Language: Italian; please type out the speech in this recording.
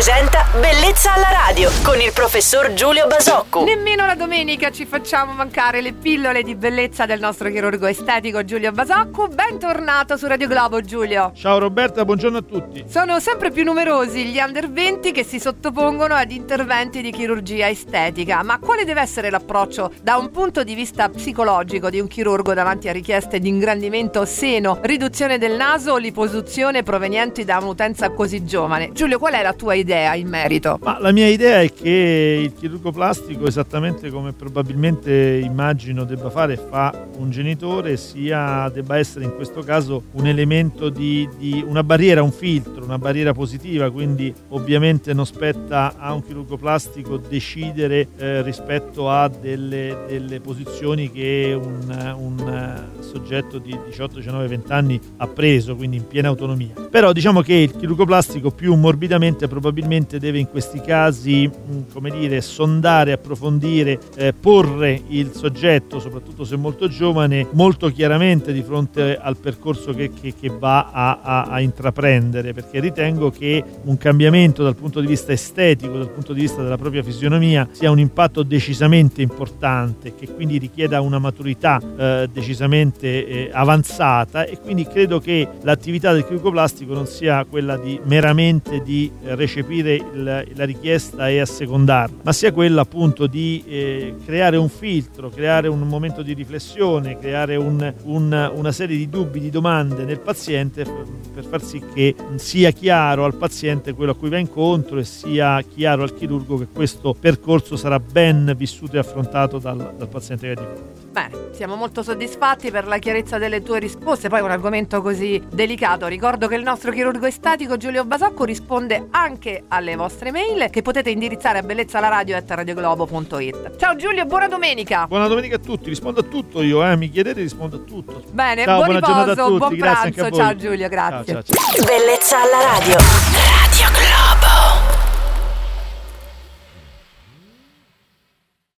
presenta Bellezza alla radio con il professor Giulio Basocco. Nemmeno la domenica ci facciamo mancare le pillole di bellezza del nostro chirurgo estetico Giulio Basocco. Bentornato su Radio Globo Giulio. Ciao Roberta, buongiorno a tutti. Sono sempre più numerosi gli under 20 che si sottopongono ad interventi di chirurgia estetica, ma quale deve essere l'approccio da un punto di vista psicologico di un chirurgo davanti a richieste di ingrandimento seno, riduzione del naso o liposuzione provenienti da un'utenza così giovane? Giulio, qual è la tua idea in merito? Ma la mia idea è che il chirurgo plastico, esattamente come probabilmente immagino debba fare fa un genitore, sia, debba essere in questo caso un elemento di, di una barriera, un filtro, una barriera positiva, quindi ovviamente non spetta a un chirurgo plastico decidere eh, rispetto a delle, delle, posizioni che un, un soggetto di 18, 19, 20 anni ha preso, quindi in piena autonomia. Però diciamo che il chirurgo plastico più morbidamente probabilmente deve in questi casi, come dire, sondare, approfondire, eh, porre il soggetto, soprattutto se molto giovane, molto chiaramente di fronte al percorso che, che, che va a, a, a intraprendere, perché ritengo che un cambiamento dal punto di vista estetico, dal punto di vista della propria fisionomia, sia un impatto decisamente importante, che quindi richieda una maturità eh, decisamente eh, avanzata e quindi credo che l'attività del chirurgo plastico non sia quella di meramente di recepire il, la richiesta e assecondarla, ma sia quella appunto di eh, creare un filtro, creare un momento di riflessione, creare un, un, una serie di dubbi, di domande nel paziente per far sì che sia chiaro al paziente quello a cui va incontro e sia chiaro al chirurgo che questo percorso sarà ben vissuto e affrontato dal, dal paziente che ha di fronte. Bene, siamo molto soddisfatti per la chiarezza delle tue risposte. Poi un argomento così delicato. Ricordo che il nostro chirurgo estatico Giulio Basocco risponde anche alle vostre mail che potete indirizzare a bellezzalaradio.it. Ciao Giulio, buona domenica. Buona domenica a tutti, rispondo a tutto io, eh. mi chiedete rispondo a tutto. Bene, ciao, buon riposo, buon pranzo. Ciao Giulio, grazie. Ciao, ciao, ciao. Bellezza alla radio.